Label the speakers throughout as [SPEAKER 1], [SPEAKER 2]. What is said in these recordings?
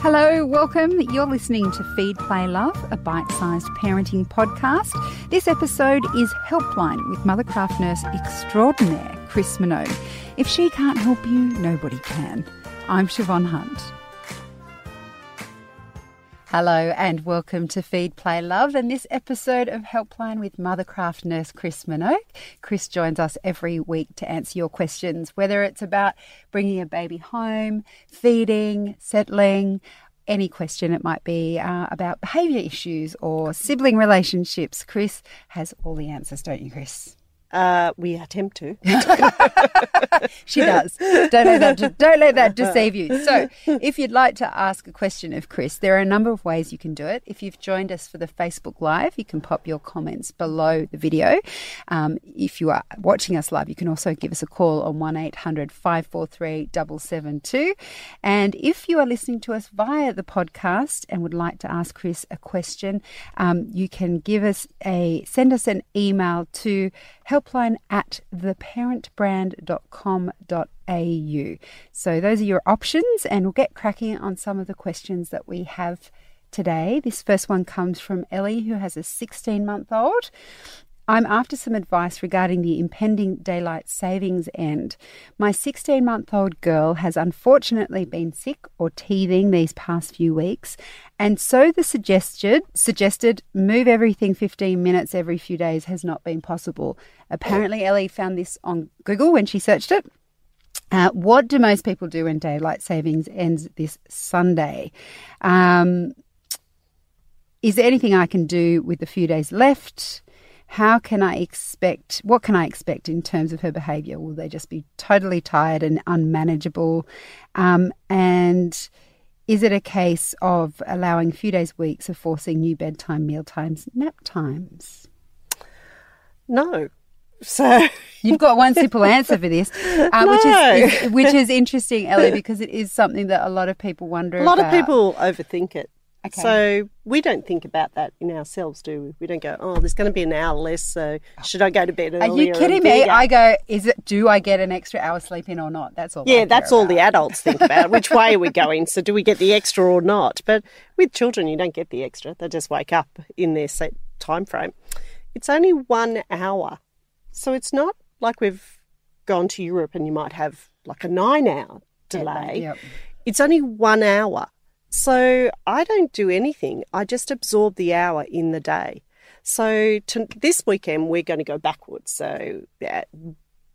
[SPEAKER 1] Hello, welcome. You're listening to Feed, Play, Love, a bite sized parenting podcast. This episode is Helpline with Mothercraft nurse extraordinaire Chris Minogue. If she can't help you, nobody can. I'm Siobhan Hunt. Hello and welcome to Feed, Play, Love and this episode of Helpline with Mothercraft nurse Chris Minogue. Chris joins us every week to answer your questions, whether it's about bringing a baby home, feeding, settling, any question it might be uh, about behaviour issues or sibling relationships. Chris has all the answers, don't you, Chris?
[SPEAKER 2] Uh, we attempt to.
[SPEAKER 1] she does. Don't let that don't let that deceive you. So, if you'd like to ask a question of Chris, there are a number of ways you can do it. If you've joined us for the Facebook Live, you can pop your comments below the video. Um, if you are watching us live, you can also give us a call on 1 800 543 772. And if you are listening to us via the podcast and would like to ask Chris a question, um, you can give us a send us an email to helpline at theparentbrand.com.au. So those are your options, and we'll get cracking on some of the questions that we have today. This first one comes from Ellie, who has a 16 month old. I'm after some advice regarding the impending daylight savings end. My 16 month old girl has unfortunately been sick or teething these past few weeks, and so the suggested suggested move everything 15 minutes every few days has not been possible. Apparently, Ellie found this on Google when she searched it. Uh, what do most people do when daylight savings ends this Sunday? Um, is there anything I can do with the few days left? How can I expect, what can I expect in terms of her behaviour? Will they just be totally tired and unmanageable? Um, and is it a case of allowing a few days, weeks of forcing new bedtime, meal times, nap times?
[SPEAKER 2] No. So
[SPEAKER 1] you've got one simple answer for this, uh, no. which is, is, which is interesting, Ellie, because it is something that a lot of people wonder.
[SPEAKER 2] A lot
[SPEAKER 1] about.
[SPEAKER 2] of people overthink it. Okay. So we don't think about that in ourselves, do we? We don't go, oh, there's going to be an hour less, so should I go to bed earlier?
[SPEAKER 1] Are you kidding me? I go, is it? Do I get an extra hour sleep in or not? That's all.
[SPEAKER 2] Yeah, that's all the adults think about. Which way are we going? So do we get the extra or not? But with children, you don't get the extra. They just wake up in their set time frame. It's only one hour, so it's not like we've gone to Europe and you might have like a nine-hour delay. Yep. It's only one hour. So I don't do anything. I just absorb the hour in the day. So to, this weekend we're going to go backwards. So yeah,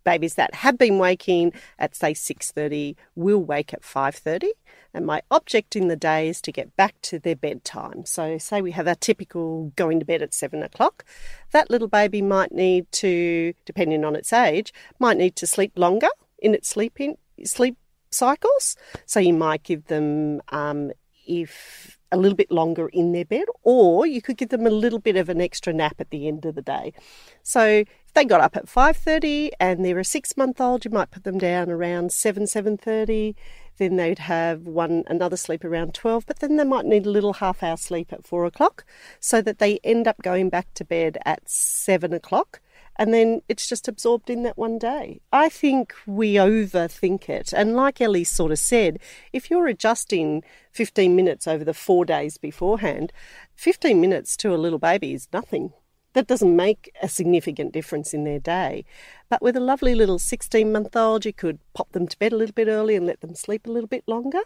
[SPEAKER 2] babies that have been waking at say 6:30 will wake at 5:30 and my object in the day is to get back to their bedtime. So say we have our typical going to bed at 7 o'clock. That little baby might need to, depending on its age, might need to sleep longer in its sleeping sleep cycles. So you might give them um, if a little bit longer in their bed, or you could give them a little bit of an extra nap at the end of the day. So if they got up at 5:30 and they're a six month old, you might put them down around 7, 7.30. Then they'd have one another sleep around 12, but then they might need a little half hour sleep at 4 o'clock so that they end up going back to bed at 7 o'clock and then it's just absorbed in that one day. I think we overthink it. And like Ellie sort of said, if you're adjusting 15 minutes over the four days beforehand, 15 minutes to a little baby is nothing that doesn't make a significant difference in their day. But with a lovely little 16 month old, you could pop them to bed a little bit early and let them sleep a little bit longer,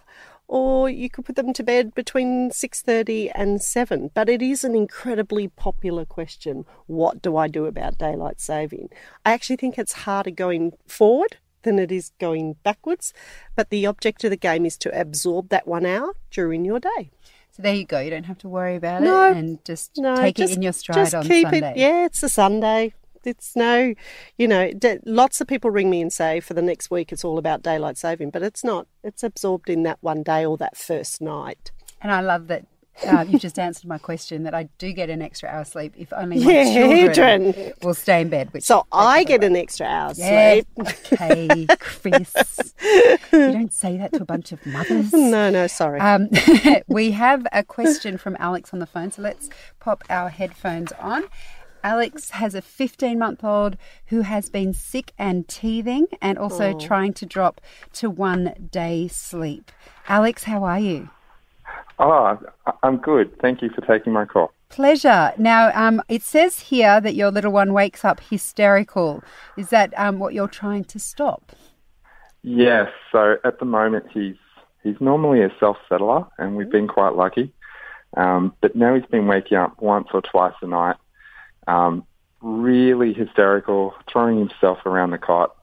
[SPEAKER 2] or you could put them to bed between 6:30 and 7. But it is an incredibly popular question. What do I do about daylight saving? I actually think it's harder going forward than it is going backwards, but the object of the game is to absorb that 1 hour during your day.
[SPEAKER 1] So there you go. You don't have to worry about no, it and just no, take just, it in your stride
[SPEAKER 2] just
[SPEAKER 1] on
[SPEAKER 2] keep
[SPEAKER 1] Sunday.
[SPEAKER 2] It, yeah, it's a Sunday. It's no, you know, lots of people ring me and say for the next week it's all about daylight saving, but it's not. It's absorbed in that one day or that first night.
[SPEAKER 1] And I love that uh, you just answered my question that I do get an extra hour sleep if only my yeah, children Adrian. will stay in bed. Which
[SPEAKER 2] so I get an extra hour yeah, sleep.
[SPEAKER 1] Okay, Chris. you don't say that to a bunch of mothers.
[SPEAKER 2] No, no, sorry. Um,
[SPEAKER 1] we have a question from Alex on the phone, so let's pop our headphones on. Alex has a 15 month old who has been sick and teething and also oh. trying to drop to one day sleep. Alex, how are you?
[SPEAKER 3] Oh, I'm good. Thank you for taking my call.
[SPEAKER 1] Pleasure. Now, um, it says here that your little one wakes up hysterical. Is that um, what you're trying to stop?
[SPEAKER 3] Yes. So at the moment, he's he's normally a self settler, and we've been quite lucky. Um, but now he's been waking up once or twice a night, um, really hysterical, throwing himself around the cot.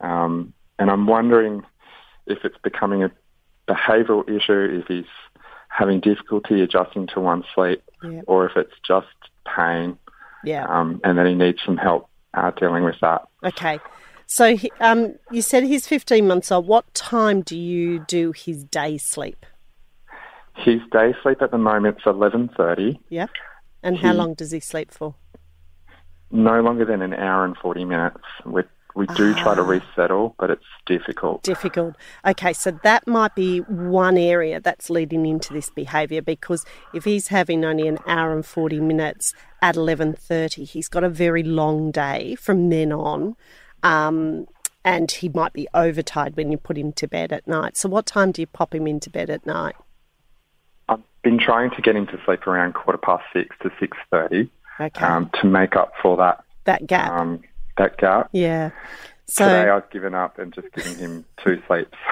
[SPEAKER 3] Um, and I'm wondering if it's becoming a behavioural issue, if he's having difficulty adjusting to one sleep,
[SPEAKER 2] Yeah.
[SPEAKER 3] or if it's just pain,
[SPEAKER 2] Yeah.
[SPEAKER 3] um, and that he needs some help uh, dealing with that.
[SPEAKER 2] Okay. So he- um, you said he's 15 months old. What time do you do his day sleep?
[SPEAKER 3] His day sleep at the moment is 11.30,
[SPEAKER 2] Yeah. And how long does he sleep for?
[SPEAKER 3] no longer than an hour and 40 minutes. We, we do try
[SPEAKER 2] Ah.
[SPEAKER 3] to resettle, but it's difficult.
[SPEAKER 2] Difficult. Okay, so that might be one area that's leading into this behaviour because if he's having only an hour and 40 minutes at 11.30, he's got a very long day from then on. Um, and he might be overtired when you put him to bed at night. So what time do you pop him into bed at night?
[SPEAKER 3] I've been trying to get him to sleep around quarter past 6 to 6.30
[SPEAKER 2] Okay.
[SPEAKER 3] um, to make up for that,
[SPEAKER 2] that gap.
[SPEAKER 3] um, that gap.
[SPEAKER 2] yeah. So
[SPEAKER 3] Today I've given up and just given him two sleeps.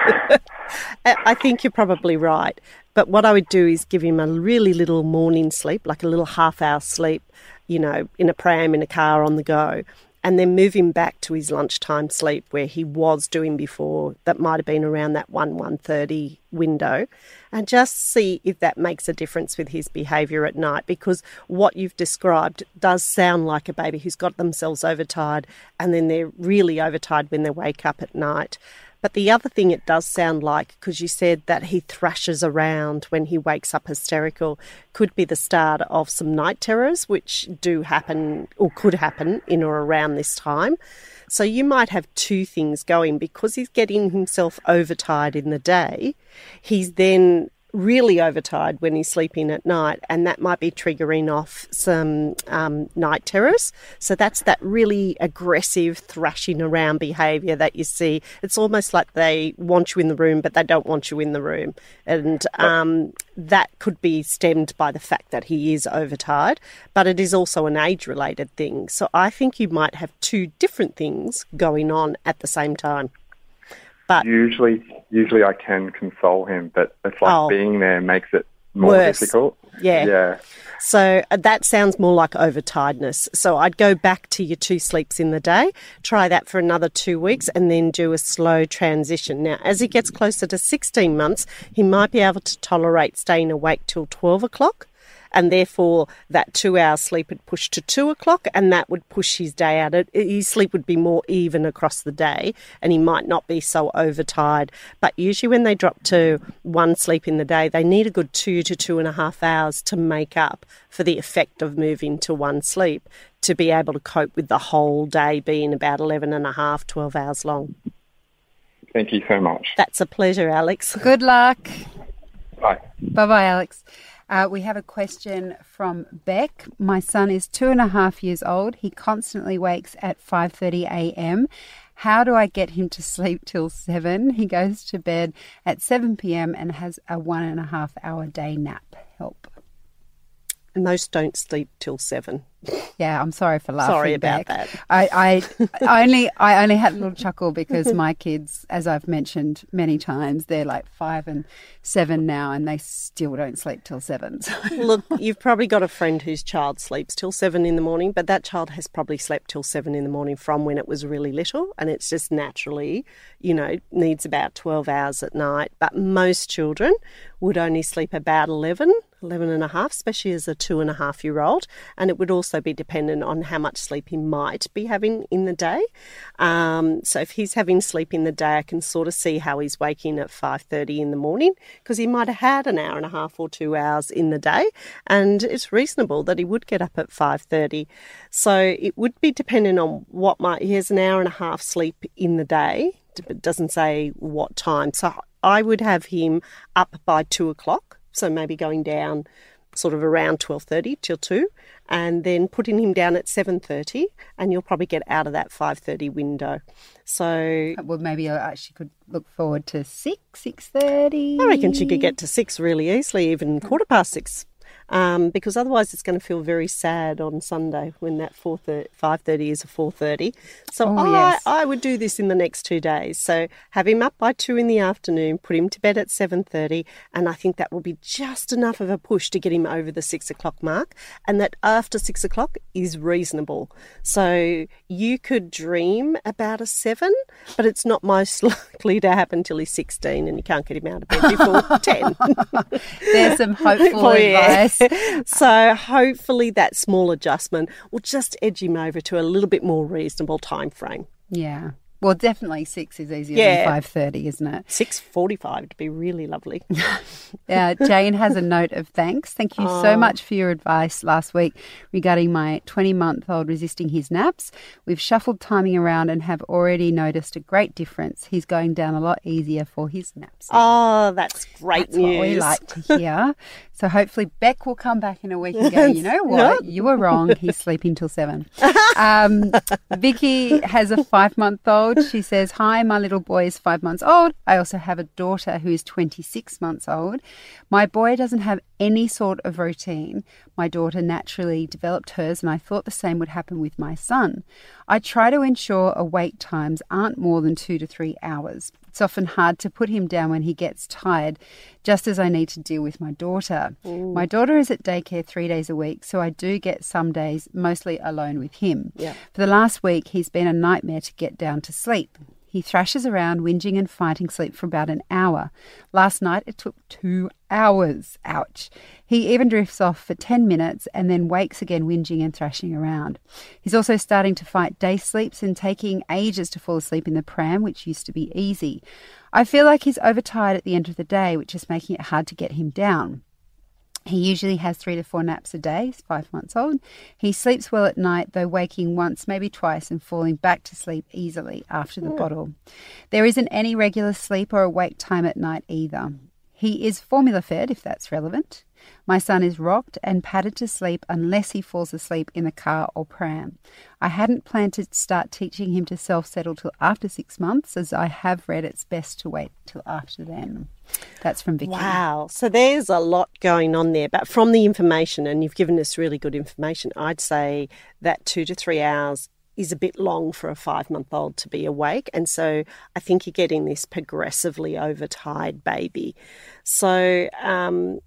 [SPEAKER 2] I I think you're probably right. But what I would do is give him a really little morning sleep, like a little half hour sleep, you know, in a pram, in a car, on the go, and then move him back to his lunchtime sleep where he was doing before. That might have been around that one one thirty window, and just see if that makes a difference with his behaviour at night. Because what you've described does sound like a baby who's got themselves overtired, and then they're really overtired when they wake up at night. But the other thing it does sound like, because you said that he thrashes around when he wakes up hysterical, could be the start of some night terrors, which do happen or could happen in or around this time. So you might have two things going because he's getting himself overtired in the day. He's then really overtired when he's sleeping at night, and that might be triggering off some um, night terrors. So that's that really aggressive thrashing around behaviour that you see. It's almost like they want you in the room, but they don't want you in the room, and um, that could be stemmed by the fact that he is overtired. But it is also an age-related thing. So I think you might have two different things going on at the same time.
[SPEAKER 3] Usually, usually I can console him, but it's like
[SPEAKER 2] Oh.
[SPEAKER 3] being there makes it more
[SPEAKER 2] Worse.
[SPEAKER 3] difficult.
[SPEAKER 2] Yeah.
[SPEAKER 3] Yeah.
[SPEAKER 2] So uh, that sounds more like overtiredness. So I'd go back to your two sleeps in the day, try that for another two weeks, and then do a slow transition. Now, as he gets closer to 16 months, he might be able to tolerate staying awake till 12 o'clock. And therefore, that two hour sleep would push to two o'clock, and that would push his day out. It- His sleep would be more even across the day, and he might not be so overtired. But usually, when they drop to one sleep in the day, they need a good two to two and a half hours to make up for the effect of moving to one sleep to be able to cope with the whole day being about 11 and a half, 12 hours long.
[SPEAKER 3] Thank you so much.
[SPEAKER 2] That's a pleasure, Alex.
[SPEAKER 1] Good luck.
[SPEAKER 3] Bye.
[SPEAKER 1] Bye bye, Alex. Uh, we have a question from Beck. My son is two and a half years old. He constantly wakes at 5:30 a.m. How do I get him to sleep till seven? He goes to bed at 7 p.m. and has a one and a half hour day nap. Help.
[SPEAKER 2] Most don't sleep till seven.
[SPEAKER 1] Yeah, I'm sorry for laughing.
[SPEAKER 2] Sorry about
[SPEAKER 1] Beck.
[SPEAKER 2] that.
[SPEAKER 1] I, I, only I only had a little chuckle because my kids, as I've mentioned many times, they're like five and seven now, and they still don't sleep till seven. So.
[SPEAKER 2] Look, you've probably got a friend whose child sleeps till seven in the morning, but that child has probably slept till seven in the morning from when it was really little, and it's just naturally, you know, needs about 12 hours at night. But most children would only sleep about 11, 11 and a half, especially as a two and a half year old, and it would also be dependent on how much sleep he might be having in the day. Um, so if he's having sleep in the day, I can sort of see how he's waking at 5.30 in the morning because he might have had an hour and a half or two hours in the day and it's reasonable that he would get up at 5.30 so it would be dependent on what might he has an hour and a half sleep in the day but doesn't say what time so i would have him up by two o'clock so maybe going down sort of around 12.30 till 2 and then putting him down at 7.30 and you'll probably get out of that 5.30 window. So
[SPEAKER 1] well, maybe I actually could look forward to six, six thirty.
[SPEAKER 2] I reckon she could get to six really easily, even quarter past six um, because otherwise it's going to feel very sad on Sunday when that 5.30 is a 4.30. So
[SPEAKER 1] oh,
[SPEAKER 2] I,
[SPEAKER 1] yes.
[SPEAKER 2] I would do this in the next two days. So have him up by 2 in the afternoon, put him to bed at 7.30, and I think that will be just enough of a push to get him over the 6 o'clock mark, and that after 6 o'clock is reasonable. So you could dream about a 7, but it's not most likely to happen till he's 16 and you can't get him out of bed before 10.
[SPEAKER 1] There's some hopeful
[SPEAKER 2] Oh, yeah. so hopefully that small adjustment will just edge him over to a little bit more reasonable time frame.
[SPEAKER 1] Yeah. Well, definitely six is easier
[SPEAKER 2] Yeah.
[SPEAKER 1] than five thirty, isn't it?
[SPEAKER 2] Six forty-five would be really lovely.
[SPEAKER 1] Uh, Jane has a note of thanks. Thank you so
[SPEAKER 2] Oh.
[SPEAKER 1] much for your advice last week regarding my 20 month old resisting his naps. We've shuffled timing around and have already noticed a great difference. He's going down a lot easier for his naps.
[SPEAKER 2] Oh, that's great
[SPEAKER 1] That's
[SPEAKER 2] news.
[SPEAKER 1] what we like to hear. so hopefully Beck will come back in a week and go, you know what? You were wrong. He's sleeping till seven. Um, Vicky has a five month old. She says, Hi, my little boy is five months old. I also have a daughter who is 26 months old. My boy doesn't have any sort of routine. My daughter naturally developed hers, and I thought the same would happen with my son. I try to ensure awake times aren't more than two to three hours. It's often hard to put him down when he gets tired, just as I need to deal with my daughter. My daughter is at daycare three days a week, so I do get some days mostly alone with him.
[SPEAKER 2] Yeah.
[SPEAKER 1] For the last week, he's been a nightmare to get down to sleep. He thrashes around, whinging and fighting sleep for about an hour. Last night, it took two hours. Ouch. He even drifts off for 10 minutes and then wakes again, whinging and thrashing around. He's also starting to fight day sleeps and taking ages to fall asleep in the pram, which used to be easy. I feel like he's overtired at the end of the day, which is making it hard to get him down. He usually has three to four naps a day. He's five months old. He sleeps well at night, though waking once, maybe twice, and falling back to sleep easily after the hmm. bottle. There isn't any regular sleep or awake time at night either. He is formula fed, if that's relevant. My son is rocked and patted to sleep unless he falls asleep in the car or pram. I hadn't planned to start teaching him to self settle till after six months, as I have read it's best to wait till after then. That's from Vicky.
[SPEAKER 2] Wow. So there's a lot going on there. But from the information, and you've given us really good information, I'd say that two to three hours is a bit long for a five month old to be awake. And so I think you're getting this progressively overtired baby. So, um,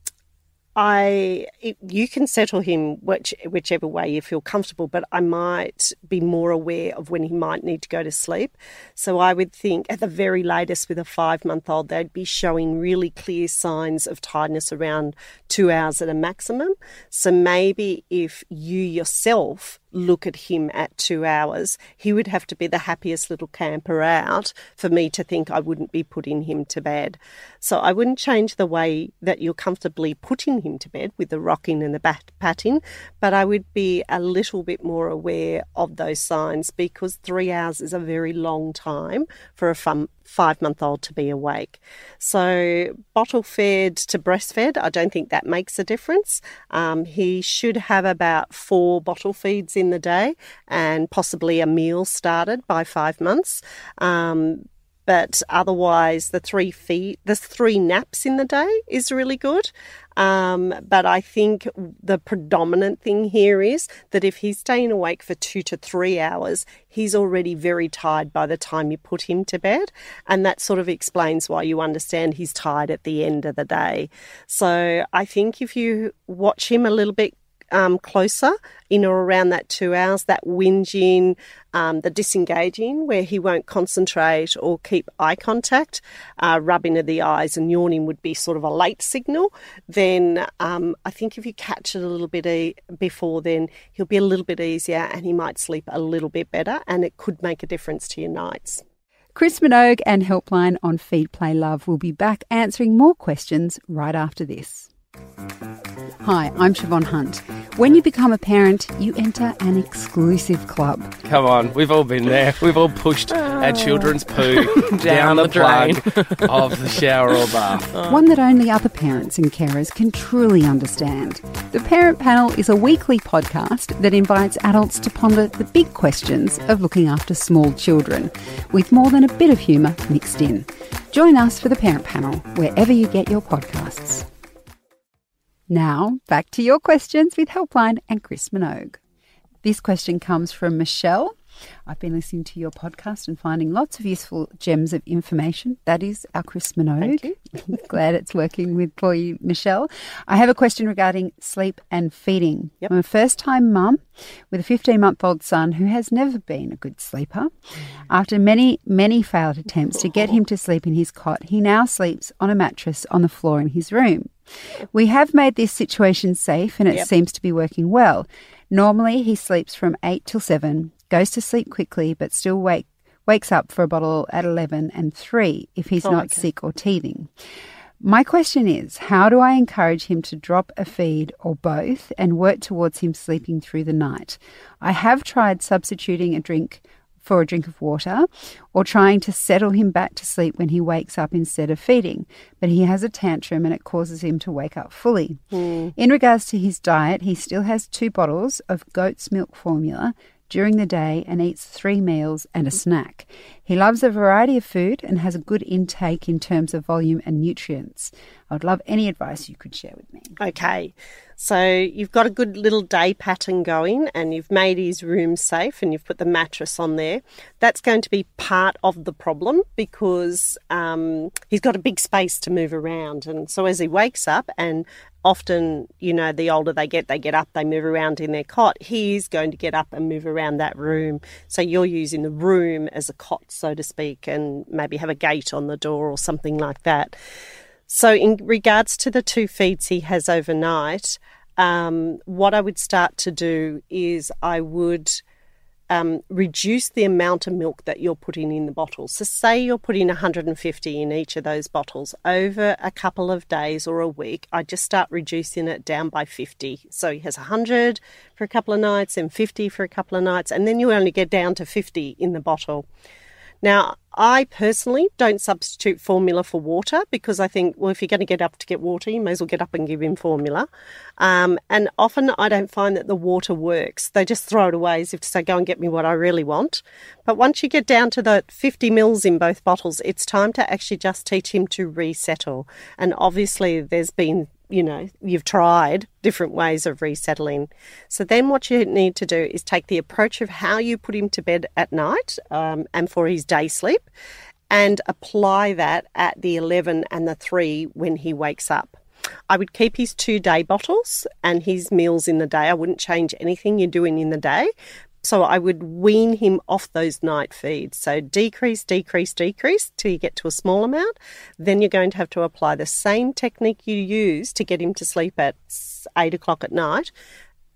[SPEAKER 2] I it, you can settle him which, whichever way you feel comfortable, but I might be more aware of when he might need to go to sleep. So I would think at the very latest with a five month old, they'd be showing really clear signs of tiredness around two hours at a maximum. So maybe if you yourself look at him at two hours, he would have to be the happiest little camper out for me to think I wouldn't be putting him to bed. So I wouldn't change the way that you're comfortably putting him to bed with the rocking and the bat- patting, but I would be a little bit more aware of those signs because three hours is a very long time for a fun, five month old to be awake. So, bottle fed to breastfed, I don't think that makes a difference. Um, he should have about four bottle feeds in the day and possibly a meal started by five months. Um, but otherwise, the three feet, the three naps in the day is really good. Um, but I think the predominant thing here is that if he's staying awake for two to three hours, he's already very tired by the time you put him to bed. And that sort of explains why you understand he's tired at the end of the day. So I think if you watch him a little bit um, closer in or around that two hours, that whinging, um, the disengaging, where he won't concentrate or keep eye contact, uh, rubbing of the eyes and yawning would be sort of a late signal. Then um, I think if you catch it a little bit e- before then, he'll be a little bit easier and he might sleep a little bit better, and it could make a difference to your nights.
[SPEAKER 1] Chris Minogue and Helpline on Feed Play Love will be back answering more questions right after this. Hi, I'm Siobhan Hunt. When you become a parent, you enter an exclusive club.
[SPEAKER 4] Come on, we've all been there. We've all pushed our children's poo down, the,
[SPEAKER 5] the drain.
[SPEAKER 4] of the shower or bath.
[SPEAKER 1] One that only other parents and carers can truly understand. The Parent Panel is a weekly podcast that invites adults to ponder the big questions of looking after small children, with more than a bit of humour mixed in. Join us for the Parent Panel wherever you get your podcasts. Now, back to your questions with Helpline and Chris Minogue. This question comes from Michelle. I've been listening to your podcast and finding lots of useful gems of information. That is our Chris Minogue.
[SPEAKER 2] Thank you.
[SPEAKER 1] Glad it's working with for you, Michelle. I have a question regarding sleep and feeding.
[SPEAKER 2] Yep.
[SPEAKER 1] I'm a first time mum with a 15 month old son who has never been a good sleeper. After many, many failed attempts to get him to sleep in his cot, he now sleeps on a mattress on the floor in his room. We have made this situation safe and it
[SPEAKER 2] Yep.
[SPEAKER 1] seems to be working well. Normally, he sleeps from 8 till 7, goes to sleep quickly, but still wake, wakes up for a bottle at 11 and 3 if he's
[SPEAKER 2] Oh,
[SPEAKER 1] not
[SPEAKER 2] okay.
[SPEAKER 1] sick or teething. My question is how do I encourage him to drop a feed or both and work towards him sleeping through the night? I have tried substituting a drink for a drink of water or trying to settle him back to sleep when he wakes up instead of feeding, but he has a tantrum and it causes him to wake up fully. Hmm. In regards to his diet, he still has two bottles of goat's milk formula during the day and eats three meals and a snack. He loves a variety of food and has a good intake in terms of volume and nutrients. I would love any advice you could share with me.
[SPEAKER 2] Okay, so you've got a good little day pattern going and you've made his room safe and you've put the mattress on there. That's going to be part of the problem because um, he's got a big space to move around. And so as he wakes up, and often, you know, the older they get, they get up, they move around in their cot, he is going to get up and move around that room. So you're using the room as a cot, so to speak, and maybe have a gate on the door or something like that. So, in regards to the two feeds he has overnight, um, what I would start to do is I would um, reduce the amount of milk that you're putting in the bottles. So, say you're putting 150 in each of those bottles over a couple of days or a week, I just start reducing it down by 50. So, he has 100 for a couple of nights and 50 for a couple of nights, and then you only get down to 50 in the bottle. Now, I personally don't substitute formula for water because I think, well, if you're going to get up to get water, you may as well get up and give him formula. Um, and often I don't find that the water works. They just throw it away as if to say, go and get me what I really want. But once you get down to the 50 mils in both bottles, it's time to actually just teach him to resettle. And obviously, there's been you know, you've tried different ways of resettling. So then what you need to do is take the approach of how you put him to bed at night um, and for his day sleep and apply that at the 11 and the 3 when he wakes up. I would keep his two day bottles and his meals in the day. I wouldn't change anything you're doing in the day. So I would wean him off those night feeds. So decrease, decrease, decrease till you get to a small amount. Then you're going to have to apply the same technique you use to get him to sleep at eight o'clock at night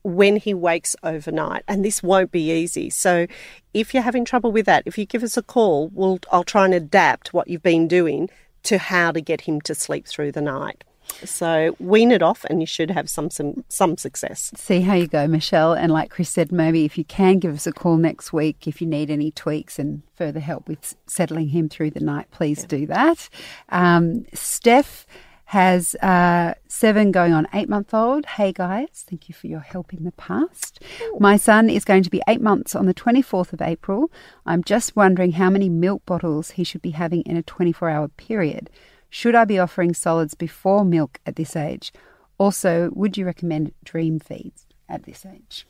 [SPEAKER 2] when he wakes overnight. And this won't be easy. So if you're having trouble with that, if you give us a call, we'll I'll try and adapt what you've been doing to how to get him to sleep through the night. So wean it off and you should have some some, some success.
[SPEAKER 1] See how you go, Michelle. And like Chris said, maybe if you can give us a call next week if you need any tweaks and further help with settling him through the night, please do that. Um, Steph has uh, seven going on eight month old. Hey guys, thank you for your help in the past. My son is going to be eight months on the 24th of April. I'm just wondering how many milk bottles he should be having in a 24 hour period. Should I be offering solids before milk at this age? Also, would you recommend dream feeds at this age?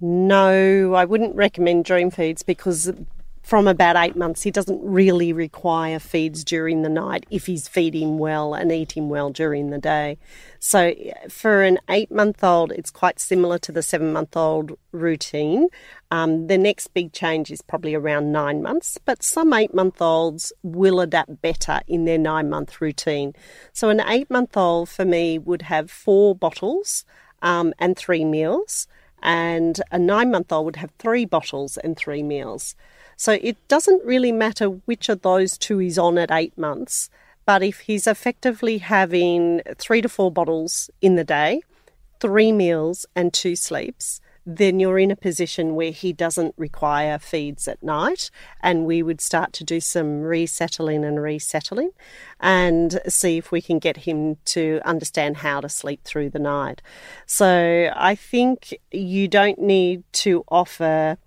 [SPEAKER 2] No, I wouldn't recommend dream feeds because from about eight months, he doesn't really require feeds during the night if he's feeding well and eating well during the day. So, for an eight month old, it's quite similar to the seven month old routine. Um, the next big change is probably around nine months, but some eight month olds will adapt better in their nine month routine. So, an eight month old for me would have four bottles um, and three meals and a nine month old would have three bottles and three meals. So it doesn't really matter which of those two he's on at eight months, but if he's effectively having three to four bottles in the day, three meals and two sleeps, then you're in a position where he doesn't require feeds at night. And we would start to do some resettling and resettling and see if we can get him to understand how to sleep through the night. So I think you don't need to offer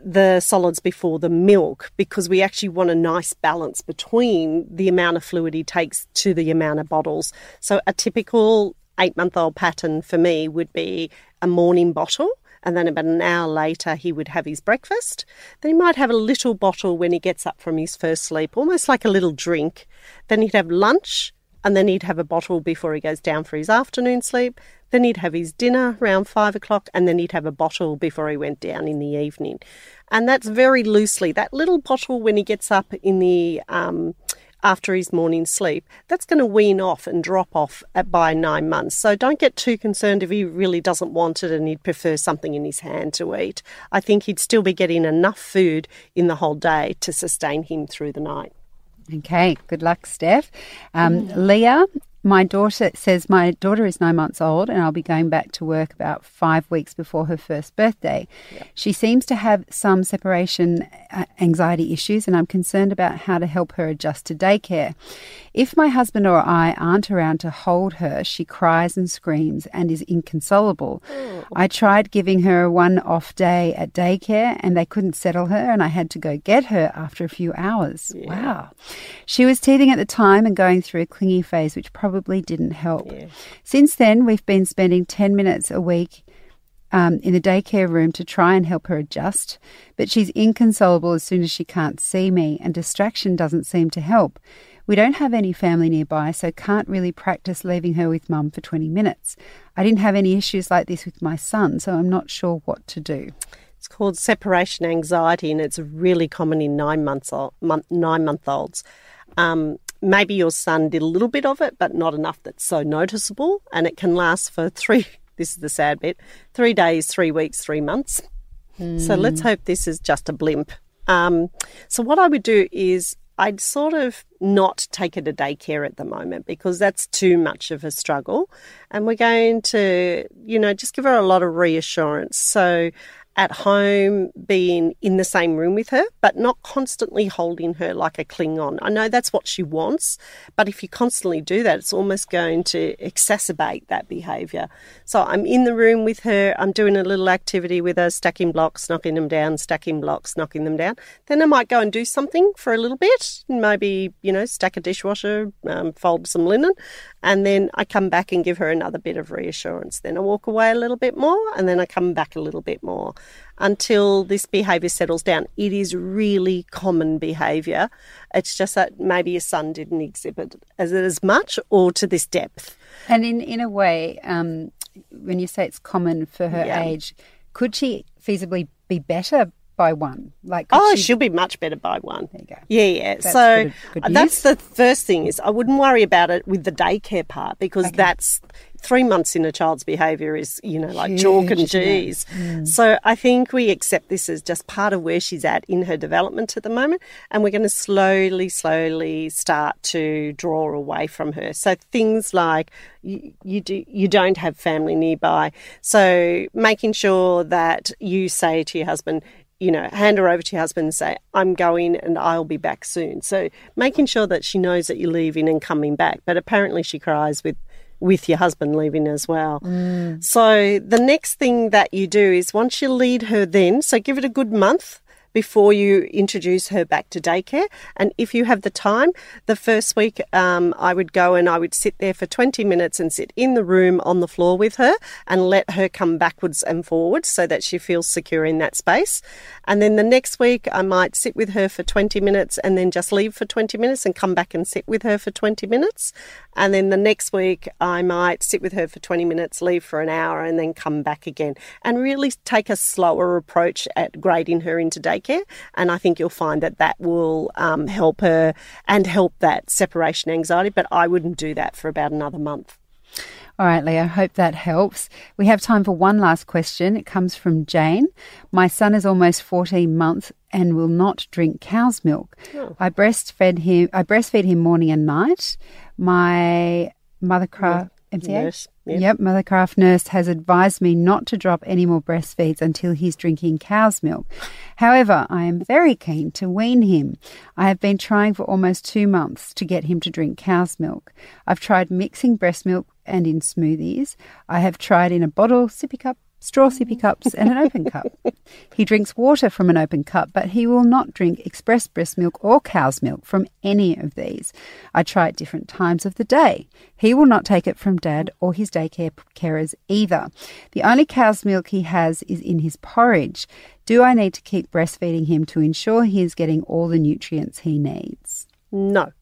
[SPEAKER 2] the solids before the milk because we actually want a nice balance between the amount of fluid he takes to the amount of bottles. So a typical eight month old pattern for me would be a morning bottle. And then about an hour later, he would have his breakfast. Then he might have a little bottle when he gets up from his first sleep, almost like a little drink. Then he'd have lunch, and then he'd have a bottle before he goes down for his afternoon sleep. Then he'd have his dinner around five o'clock, and then he'd have a bottle before he went down in the evening. And that's very loosely. That little bottle when he gets up in the um, after his morning sleep, that's going to wean off and drop off at, by nine months. So don't get too concerned if he really doesn't want it and he'd prefer something in his hand to eat. I think he'd still be getting enough food in the whole day to sustain him through the night.
[SPEAKER 1] Okay, good luck, Steph. Um, Leah my daughter says my daughter is nine months old and I'll be going back to work about five weeks before her first birthday. Yep. She seems to have some separation uh, anxiety issues and I'm concerned about how to help her adjust to daycare. If my husband or I aren't around to hold her, she cries and screams and is inconsolable. Oh. I tried giving her a one off day at daycare and they couldn't settle her and I had to go get her after a few hours. Yeah. Wow. She was teething at the time and going through a clingy phase, which probably probably didn't help. Yeah. Since then, we've been spending 10 minutes a week um, in the daycare room to try and help her adjust, but she's inconsolable as soon as she can't see me, and distraction doesn't seem to help. We don't have any family nearby, so can't really practice leaving her with mum for 20 minutes. I didn't have any issues like this with my son, so I'm not sure what to do.
[SPEAKER 2] It's called separation anxiety, and it's really common in nine months old, nine month olds. Um, maybe your son did a little bit of it, but not enough that's so noticeable. And it can last for three, this is the sad bit, three days, three weeks, three months. Mm. So let's hmm. hope this is just a blimp. Um, so, what I would do is I'd sort of not take her to daycare at the moment because that's too much of a struggle. And we're going to, you know, just give her a lot of reassurance. So, at home, being in the same room with her, but not constantly holding her like a Klingon. I know that's what she wants, but if you constantly do that, it's almost going to exacerbate that behaviour. So I'm in the room with her, I'm doing a little activity with her, stacking blocks, knocking them down, stacking blocks, knocking them down. Then I might go and do something for a little bit, maybe, you know, stack a dishwasher, um, fold some linen, and then I come back and give her another bit of reassurance. Then I walk away a little bit more, and then I come back a little bit more until this behaviour settles down. It is really common behaviour. It's just that maybe your son didn't exhibit as as much or to this depth.
[SPEAKER 1] And in in a way, um, when you say it's common for her yeah. age, could she feasibly be better by one. Like,
[SPEAKER 2] oh,
[SPEAKER 1] she...
[SPEAKER 2] will be much better by one.
[SPEAKER 1] There you go.
[SPEAKER 2] Yeah, yeah. That's so good, good that's the first thing is I wouldn't worry about it with the daycare part because okay. that's three months in a child's behaviour is, you know, like Huge, chalk and cheese. Mm. So I think we accept this as just part of where she's at in her development at the moment. And we're going to slowly, slowly start to draw away from her. So things like you, you, do, you don't have family nearby. So making sure that you say to your husband, you know, hand her over to your husband and say, I'm going and I'll be back soon. So making sure that she knows that you're leaving and coming back. But apparently she cries with with your husband leaving as well. Mm. So the next thing that you do is once you lead her then, so give it a good month before you introduce her back to daycare. And if you have the time, the first week um, I would go and I would sit there for 20 minutes and sit in the room on the floor with her and let her come backwards and forwards so that she feels secure in that space. And then the next week I might sit with her for 20 minutes and then just leave for 20 minutes and come back and sit with her for 20 minutes. And then the next week I might sit with her for 20 minutes, leave for an hour, and then come back again and really take a slower approach at grading her into daycare daycare. And I think you'll find that that will um, help her and help that separation anxiety. But I wouldn't do that for about another month.
[SPEAKER 1] All right, Leah, I hope that helps. We have time for one last question. It comes from Jane. My son is almost 14 months and will not drink cow's milk. Oh. I breastfed him I breastfeed him morning and night. My mother cry, MCH?
[SPEAKER 2] Nurse, yeah.
[SPEAKER 1] Yep, Mothercraft Nurse has advised me not to drop any more breastfeeds until he's drinking cow's milk. However, I am very keen to wean him. I have been trying for almost two months to get him to drink cow's milk. I've tried mixing breast milk and in smoothies. I have tried in a bottle, sippy cup, straw sippy cups, and an open cup. He drinks water from an open cup, but he will not drink express breast milk or cow's milk from any of these. I try at different times of the day. He will not take it from dad or his daycare carers either. The only cow's milk he has is in his porridge. Do I need to keep breastfeeding him to ensure he is getting all the nutrients he needs?
[SPEAKER 2] No.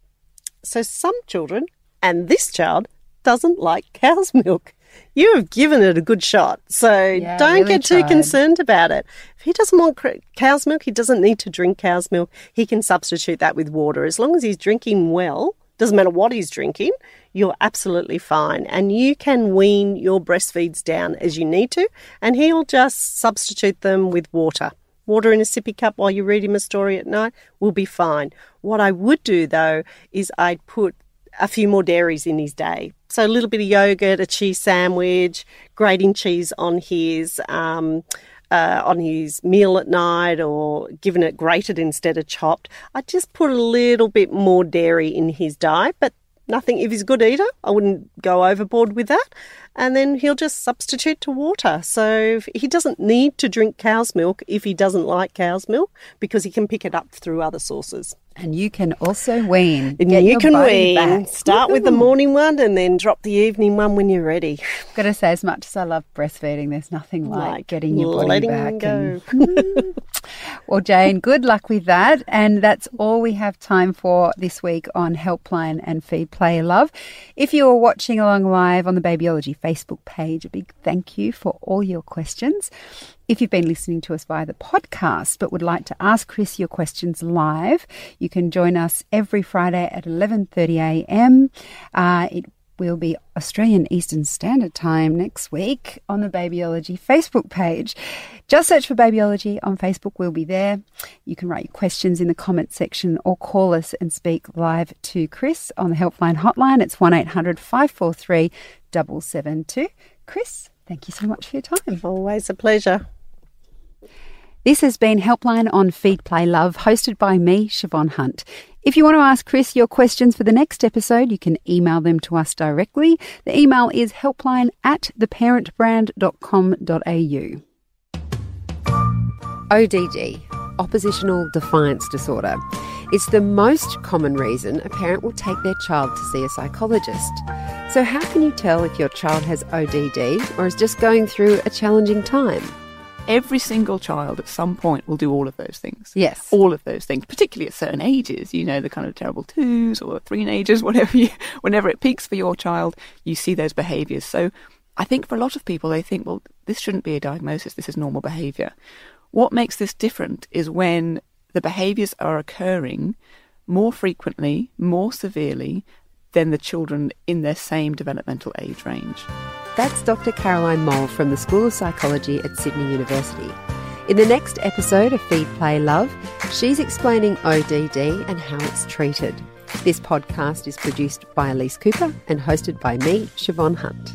[SPEAKER 2] So some children, and this child, doesn't like cow's milk. You have given it a good shot, so
[SPEAKER 1] Yeah,
[SPEAKER 2] don't
[SPEAKER 1] really
[SPEAKER 2] get too
[SPEAKER 1] tried.
[SPEAKER 2] concerned about it. If he doesn't want cow's milk, he doesn't need to drink cow's milk. He can substitute that with water. As long as he's drinking well, doesn't matter what he's drinking, you're absolutely fine. And you can wean your breastfeeds down as you need to, and he'll just substitute them with water. Water in a sippy cup while you read him a story at night will be fine. What I would do though is I'd put a few more dairies in his day. So a little bit of yogurt, a cheese sandwich, grating cheese on his um, uh, on his meal at night, or giving it grated instead of chopped. I just put a little bit more dairy in his diet, but nothing. If he's a good eater, I wouldn't go overboard with that. And then he'll just substitute to water. So he doesn't need to drink cow's milk if he doesn't like cow's milk because he can pick it up through other sources.
[SPEAKER 1] And you can also wean.
[SPEAKER 2] And
[SPEAKER 1] Get
[SPEAKER 2] you can wean.
[SPEAKER 1] back.
[SPEAKER 2] Start with the morning one and then drop the evening one when you're ready.
[SPEAKER 1] I've got to say, as much as I love breastfeeding, there's nothing like,
[SPEAKER 2] Like
[SPEAKER 1] getting your body back.
[SPEAKER 2] go.
[SPEAKER 1] and- well, Jane, good luck with that. And that's all we have time for this week on Helpline and Feed Play Love. If you are watching along live on the Babyology Facebook page, a big thank you for all your questions. If you've been listening to us via the podcast but would like to ask Chris your questions live, you can join us every Friday at 11:30 a.m. Uh, it will be Australian Eastern Standard Time next week on the Babyology Facebook page. Just search for Babyology on Facebook, we'll be there. You can write your questions in the comment section or call us and speak live to Chris on the Helpline hotline. It's 1800 543 772. Chris, thank you so much for your time.
[SPEAKER 2] Always a pleasure.
[SPEAKER 1] This has been Helpline on Feed Play Love, hosted by me, Siobhan Hunt. If you want to ask Chris your questions for the next episode, you can email them to us directly. The email is helpline at theparentbrand.com.au. ODD, Oppositional Defiance Disorder. It's the most common reason a parent will take their child to see a psychologist. So, how can you tell if your child has ODD or is just going through a challenging time?
[SPEAKER 5] Every single child at some point will do all of those things.
[SPEAKER 1] Yes.
[SPEAKER 5] All of those things, particularly at certain ages, you know, the kind of terrible twos or three-ages, whatever you, whenever it peaks for your child, you see those behaviours. So I think for a lot of people, they think, well, this shouldn't be a diagnosis, this is normal behaviour. What makes this different is when the behaviours are occurring more frequently, more severely than the children in their same developmental age range.
[SPEAKER 1] That's Dr. Caroline Moul from the School of Psychology at Sydney University. In the next episode of Feed Play Love, she's explaining ODD and how it's treated. This podcast is produced by Elise Cooper and hosted by me, Siobhan Hunt.